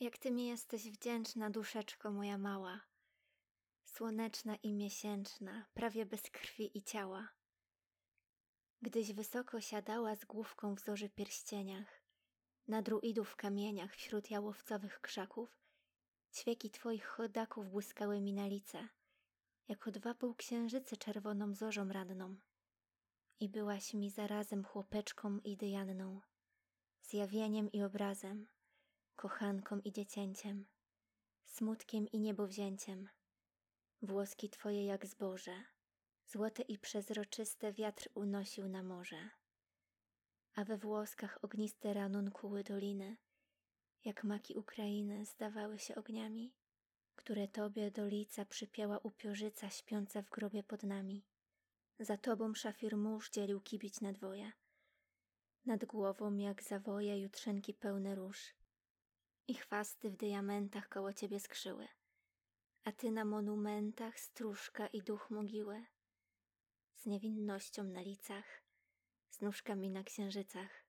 Jak ty mi jesteś wdzięczna, duszeczko moja mała, słoneczna i miesięczna, prawie bez krwi i ciała. Gdyś wysoko siadała z główką w zorzy pierścieniach, na druidów kamieniach wśród jałowcowych krzaków, ćwieki twoich chodaków błyskały mi na lice, jako dwa półksiężyce czerwoną zorzą radną. I byłaś mi zarazem chłopeczką i dyjanną, zjawieniem i obrazem, kochanką i dziecięciem, smutkiem i niebowzięciem. Włoski twoje jak zboże, złote i przezroczyste wiatr unosił na morze. A we włoskach ogniste ranunkuły doliny, jak maki Ukrainy zdawały się ogniami, które tobie do lica przypięła upiorzyca śpiąca w grobie pod nami. Za tobą szafir mórz dzielił kibić na dwoje. Nad głową jak zawoje jutrzenki pełne róż. I chwasty w diamentach koło ciebie skrzyły. A ty na monumentach stróżka i duch mogiły. Z niewinnością na licach, z nóżkami na księżycach.